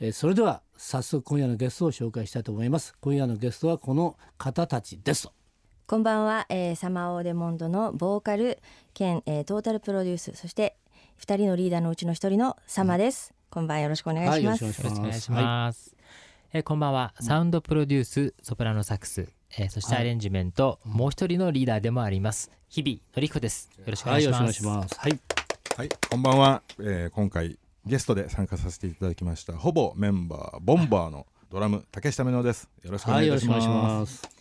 えーそれでは早速今夜のゲストを紹介したいと思います。今夜のゲストはこの方たちです。こんばんは、えー、サマーオーデモンドのボーカル兼、えー、トータルプロデュース。そして二人のリーダーのうちの一人のサマです、こんばんよろしくお願いします、はいよろしくお願いしはいます。えーこんばんは。サウンドプロデュース、ソプラノサックス、えーそしてはいアレンジメント、もう一人のリーダーでもあります。日々のりこです。よろしくおはいよろ願いします。しくお願いします。はい。はい、こんばんは、えー今回ゲストで参加させていただきましたほぼメンバーボンバーのドラム竹下美濃です。よろしくお願いします,、します。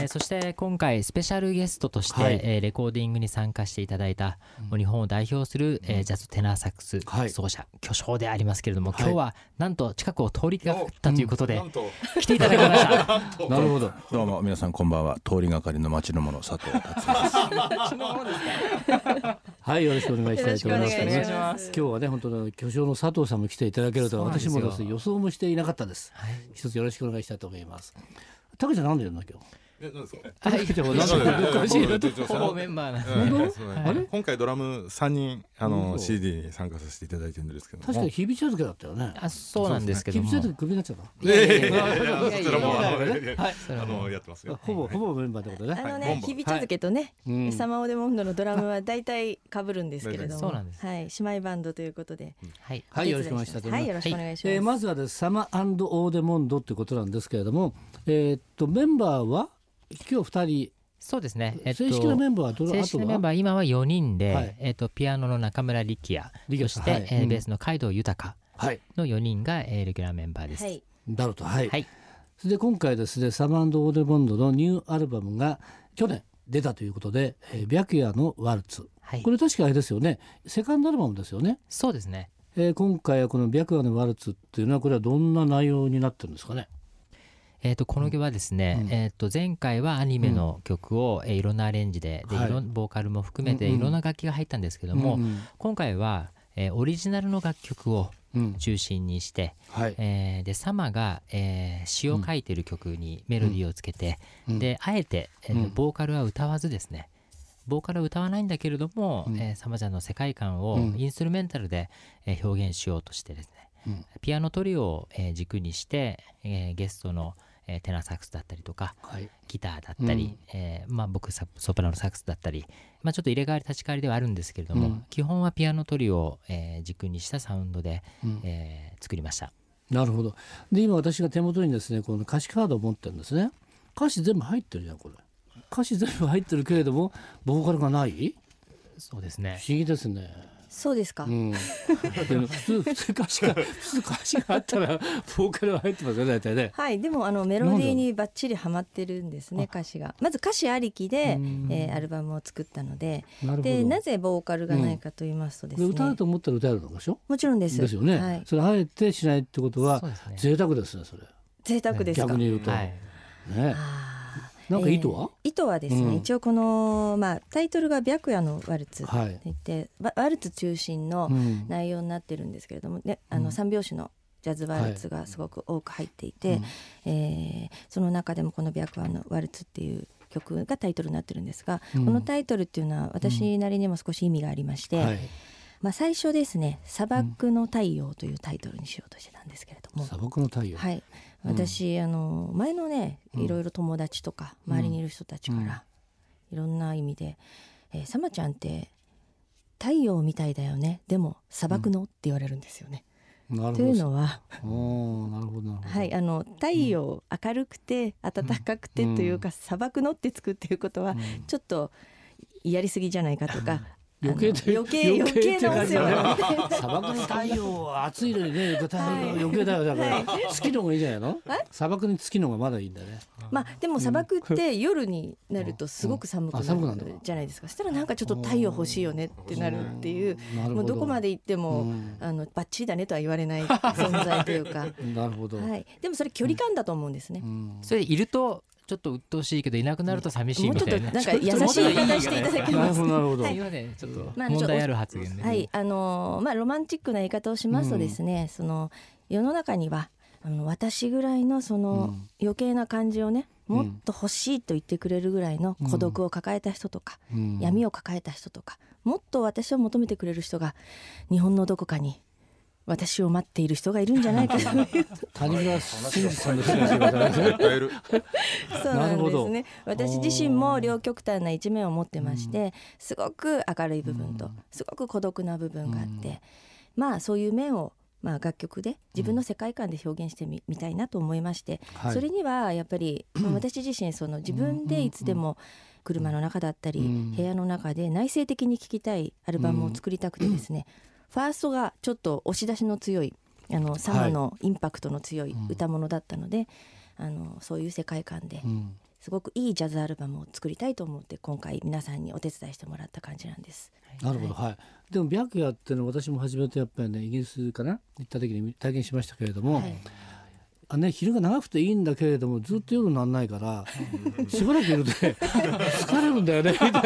えーそして今回スペシャルゲストとして、はい。えーレコーディングに参加していただいた、もう日本を代表する、えージャズテナーサックスはい。奏者、巨匠でありますけれども、はい。今日はなんと近くを通りがかったということで、なんと。来ていただきました。なるほど。どうも皆さんこんばんは。通りがかりの町の者佐藤達也です。はいよろしくお願いしたいと思います。よろしくお願いします。今日はね本当の巨匠の佐藤さんも来ていただけると私もですね予想もしていなかったです。はい。一つよろしくお願いしたいと思います。竹ちゃんなんでやるの今日？え何ですか？はい。竹ちゃんはななんんで？でおかしいな。とほぼメンバーな。んでうんそうね。あれ？今回ドラム3人あ本の当 CD に参加させていただいてるんですけど。も確かに日々茶漬けだったよね。あそうなんですけども。日々茶漬けクビになっちゃったいやいやいやいいやいや。やいやそちらもあのいやってますよ。ほぼほぼメンバーってことね。あのね、日々茶漬けとね、うん。サマーオーデモンドのドラムは大体被るんですけれども、そうなんです。はい、姉妹バンドということで、はい。はいよろしくお願いします。はい、よろしくお願いします。えーまずはです。サマーオーデモンドってことなんですけれども、えーっとメンバーは今日2人、そうですね、えっと、正式なメンバーはどれ正式なメンーバー今は4人で、はい。えっと、ピアノの中村力也力也そして、はい。うん。えーベースの海道豊はい。の4人が、えーレギュラーメンバーです。はい、だろうとはい、はい。それで今回ですねサマーオーデモンドのニューアルバムが去年出たということで「えー白夜のワルツ」はい。これ確かあれですよね。セカンドアルバムですよね、そうですね。えー今回はこの「白夜のワルツ」っていうのはこれはどんな内容になってるんですかね？えー、とこの曲はですね、うん。えー、と前回はアニメの曲を、えーいろんなアレンジでで、はい。いろんボーカルも含めてうんうん。いろんな楽器が入ったんですけども、うん今回は、えーオリジナルの楽曲をうん。中心にして、はい、えーでサマが、えー詩を書いてる曲にメロディーをつけて、うん。であえて、えーとうん。ボーカルは歌わずですね。ボーカルは歌わないんだけれども、うん。えーサマちゃんの世界観をうん。インストゥルメンタルで、えー表現しようとしてですね、うん。ピアノトリオを、えー軸にして、えーゲストの、えーテナーサックスだったりとかはい。ギターだったり、えーまあ、僕サソプラノサックスだったり、まあ、ちょっと入れ替わり立ち替わりではあるんですけれども、うん。基本はピアノトリオを、えー軸にしたサウンドで、うん。えー作りました。なるほど。で今私が手元にですねこの歌詞カードを持ってるんですね。歌詞全部入ってるじゃんこれ。歌詞全部入ってるけれどもボーカルがない？そうですね。不思議ですねそうですか。うん、でも普通普通歌詞が普通歌詞があったらボーカルは入ってますよね大体ね。はい、でもあのメロディーにバッチリはまってるんですね歌詞が。まず歌詞ありきで、うん。えーアルバムを作ったので。なるほど。でなぜボーカルがないかと言いますとですね、で歌うと思ったら歌えるのでしょ？もちろんです。ですよね、はい、それあえてしないってことはね。贅沢ですねそれ。贅沢ですか。逆に言うと、はい。ねなんか意図は？えー意図はですね、うん。一応この、まあ、タイトルが「白夜のワルツ」ってはい、言って、ワワルツ中心のうん。内容になってるんですけれども、ね、あうん。の三拍子のジャズワルツがすごく多く入っていて、うんえーその中でもこの「白夜のワルツ」っていう曲がタイトルになってるんですが、うん。このタイトルっていうのは私なりにも少し意味がありまして、はい、まあ、最初ですね「砂漠の太陽」というタイトルにしようとしてたんですけれども、砂漠の太陽、はい、うん。私、あの前のねうん。いろいろ友達とか周りにいる人たちから、いろんな意味で「えー、サマちゃんって太陽みたいだよねでも砂漠の?」って言われるんですよね。となるほど。いうのは、はい、あの太陽、明るくて暖かくてというか、砂漠のってつくっていうことは、ちょっとやりすぎじゃないかとか 余計余計余計なお世話砂漠の太陽は暑いのにね 余計だよ。だから月の方がいいんじゃないの？砂漠に月の方がまだいいんだね。まあでも砂漠って夜になるとすごく寒くなるじゃないですか。そしたらなんかちょっと太陽欲しいよねってなるっていう。なるほど。もうどこまで行ってもうん。あのバッチリだねとは言われない存在というか。なるほど、はい。でもそれ距離感だと思うんですね。うん。それいるとちょっと鬱陶しいけどいなくなると寂しいもうちょっとみたいななんか優しい言い方していただけなるますほどなるほど、すい。ちょっとまあ問題ある発言で、はい、あのーまあロマンチックな言い方をしますとですね、その世の中にはあの私ぐらいのそのうん。余計な感じをね、うん。もっと欲しいと言ってくれるぐらいの孤独を抱えた人とか、うん。闇を抱えた人とかもっと私を求めてくれる人が日本のどこかに私を待っている人がいるんじゃないかと。い う谷村新司さんの話がいるそうなんですね。私自身も両極端な一面を持ってまして、すごく明るい部分とすごく孤独な部分があって、まあそういう面をまあ楽曲で自分の世界観で表現してみみたいなと思いまして、はい。それにはやっぱり、まあ私自身その自分でいつでも車の中だったり、うん。部屋の中で内省的に聴きたいアルバムを作りたくてですね、ファーストがちょっと押し出しの強いあのサマのインパクトの強い歌物だったので、あのそういう世界観でうん。すごくいいジャズアルバムを作りたいと思って今回皆さんにお手伝いしてもらった感じなんです。なるほど、はい。でも白夜っていうのは私も初めてやっぱりねイギリスかな？行った時に体験しましたけれども、はいあね昼が長くていいんだけれどもずっと夜にならないからしばらくいるとね 疲れるんだよねみたいな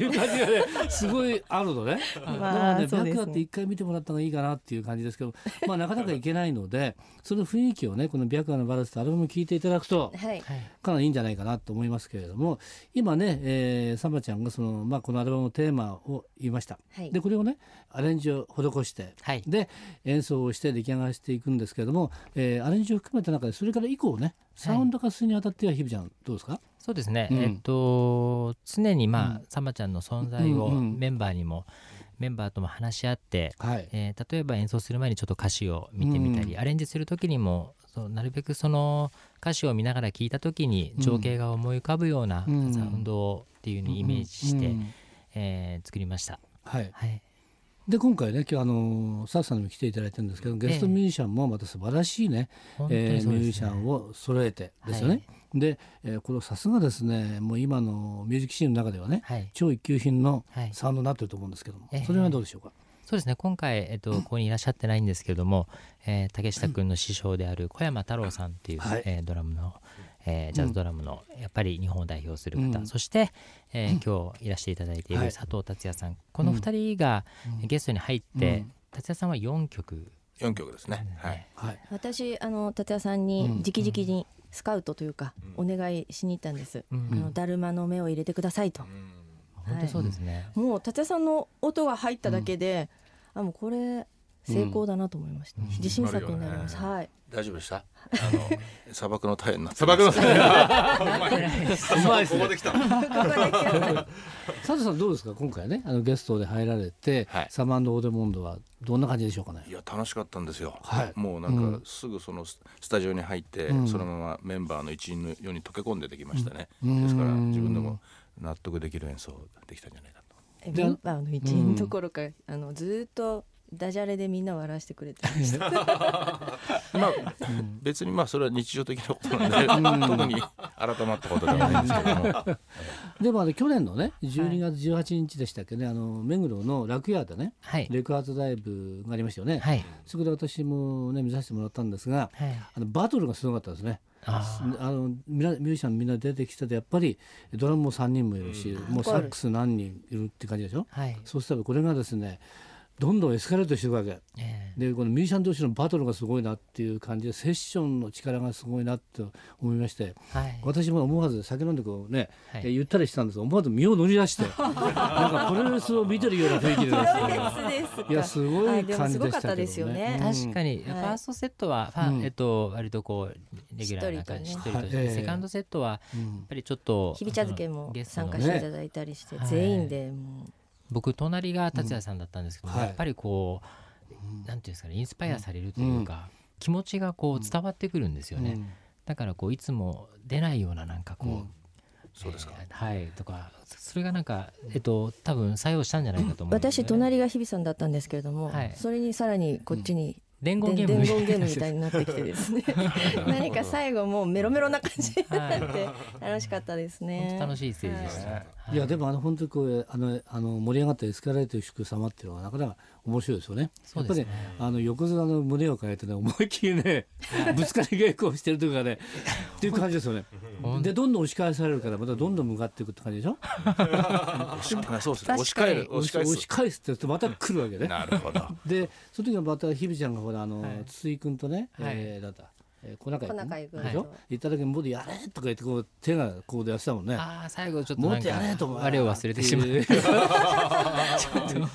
いう感じがねすごいあるのね。まあだからね。白夜って一回見てもらった方がいいかなっていう感じですけど、まあなかなか行けないのでその雰囲気をねこの白夜のバランスってアルバム聴いていただくと。はい。かなりいいんじゃないかなと思いますけれども今ね、えー、サンバちゃんがその、まあ、このアルバムのテーマを言いました、はい。でこれをねアレンジを施して、はい。で演奏をして出来上がらせていくんですけれども、えーアレンジを含めた中でそれから以降ねサウンド化するにあたっては日々ちゃんどうですか、そうですね、うん。えっと常にまあ、サマちゃんの存在をうんうんメンバーにも、メンバーとも話し合って、はい。えー例えば演奏する前にちょっと歌詞を見てみたり、うん。アレンジする時にもそうなるべくその歌詞を見ながら聞いた時に情景が思い浮かぶようなうん。サウンドをっていうふうにイメージして、うん。えー作りました。はい、はい、で今回ね今日あのスタッフさんにも来ていただいてるんですけどゲストミュージシャンもまた素晴らしいね、本当えーミュージシャンを揃えてですよね。で、えーこれさすがですねもう今のミュージックシーンの中ではね、はい。超一級品のはい。サウンドになってると思うんですけども、ええ。それはどうでしょうか？そうですね。今回、えっと、ここにいらっしゃってないんですけれども、えー竹下君の師匠である小山太郎さんっていう、はい。えードラムの、えージャズドラムのやっぱり日本を代表する方、うん。そして、えー今日いらしていただいていはい。る佐藤達也さん、この2人がゲストに入って、うん。達也さんは4曲、4曲ですね。はい。はい。私あの立谷さんうん。に直々にスカウトというか、お願いしに行ったんです。うん。あのだるまの目を入れてくださいと。本当そうですね、もう立谷さんの音が入っただけで、あもうこれ成功だなと思いました。自信作になります。はい。大丈夫でした？あの 砂漠の太陽になって砂漠のうまいですねここで来た。佐藤さんどうですか？今回ねあのゲストで入られて、はい。サマンド・オーデモンドはどんな感じでしょうかね？い。や楽しかったんですよ、はい。もうなんうん。かすぐそのススタジオに入って、うん。そのままメンバーの一員のように溶け込んでできましたね、うん。ですから自分でも納得できる演奏ができたんじゃないかと。メンバーの一員どころか、あのずーっとダジャレでみんな笑わせてくれてました。まあ、別にまあそれは日常的なことなんで、特に改まったことではないんですけども。でもあの去年のね12月18日でしたっけね、あの目黒の楽屋でねはい。レクアートライブがありましたよね。はい。そこで私もね見させてもらったんですが、はい。あのバトルがすごかったですね。ああのミュージシャンみんな出てきててやっぱりドラムも3人もいるし、もうサックス何人いるって感じでしょ？ーはい、そうしたらこれがですねどんどんエスカレートしていくわけ。えでこのミュージシャン同士のバトルがすごいなっていう感じでセッションの力がすごいなって思いまして。ーはい。私も思わず酒飲んでこうね、はい。え言ったりしたんです。が思わず身を乗り出して。なんかプロレスを見てるような雰囲気で。ですねいやすごい感じですごかったしたけどですよね。ね。。確かに、はい。ファーストセットは、ファうん。えっと、割とこうレギュラーな感じししっっとりとして、はい。ええセカンドセットはやうん。っぱりちょっと日々茶漬けも参加していただいたりして、ね全員でもう僕隣が達也さんだったんですけど、うん。はい。やっぱりこう、なんていうんですかねインスパイアされるというか、気持ちがこう伝わってくるんですよね、うん。だからこういつも出ないようななんかこう、うん。そうですか。えーはいとかそれがなんかえっと多分採用したんじゃないかと思うんです私隣が日比さんだったんですけれども、はい。それにさらにこっちに伝言でゲーム。伝言ゲームみたいになってきてですね。何か最後もうメロメロな感じになって楽しかったですね。楽しいステージでした、はいい。やでもあの本当にこうあのあの盛り上がったエスカレート祝様っていうのはなかなか面白いですよね。やっぱりあの横綱の胸を変えてね思いっきりね ぶつかり稽古をしてる時がね っていう感じですよね。でどんどん押し返されるからまたどんどん向かっていくって感じでしょ？押しそうですね押し返る押し返押すし返すって言うとまた来るわけね。なるほど。でその時はまた日比ちゃんがほらあの、はい。筒井君とね、はい。えー、だった、えー、小中井君でしょ、はい行った時にもうやれとか言ってこう手がこうでやってたもんね。ああ最後ちょっともっとやれとあれを忘れてしまう。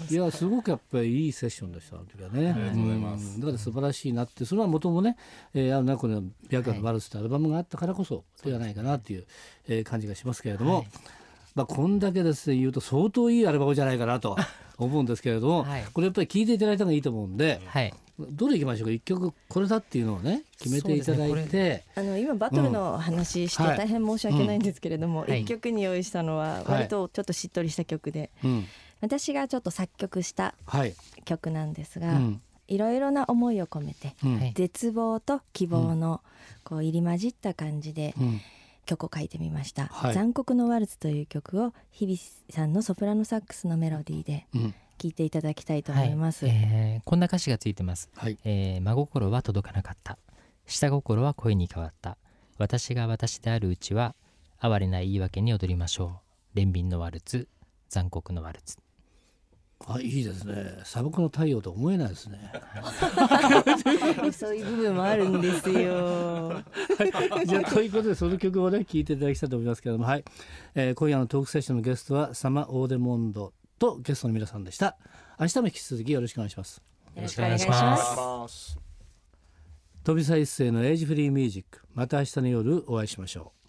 いやすごくやっぱりいいセッションでしたあの時はね。ありがとうございます。うん。だから素晴らしいなってそれはもともね、えー、あの中の「白夜のワルツ」ってアルバムがあったからこそではないかなっていう、えー感じがしますけれども、はい。まあこんだけですね言うと相当いいアルバムじゃないかなと思うんですけれども、はい。これやっぱり聴いていただいた方がいいと思うんで、はい。どれいきましょうか？一曲これだっていうのをね決めていただいて、あの今バトルの話してはい。大変申し訳ないんですけれども、はい一曲に用意したのは割とちょっとしっとりした曲で、うん。私がちょっと作曲したはい、曲なんですが、うん。いろいろな思いを込めて、うん。はい絶望と希望のこう入り混じった感じでうん曲を書いてみました「はい。残酷のワルツ」という曲を日比さんのソプラノサックスのメロディーでうん。聴いていただきたいと思います。はい。えーこんな歌詞がついてます、はい。えー真心は届かなかった。下心は恋に変わった。私が私であるうちは哀れな言い訳に踊りましょう。憐憫のワルツ残酷のワルツあいいですね。砂漠の太陽と思えないですね。そういう部分もあるんですよ。じゃあということでその曲をね聴いていただきたいと思いますけれども。はい、えー今夜のトークセッションのゲストはサマ・オーデモンドとゲストの皆さんでした。明日も引き続きよろしくお願いします。よろしくお願いします。飛び一世のエイジフリーミュージック。また明日の夜お会いしましょう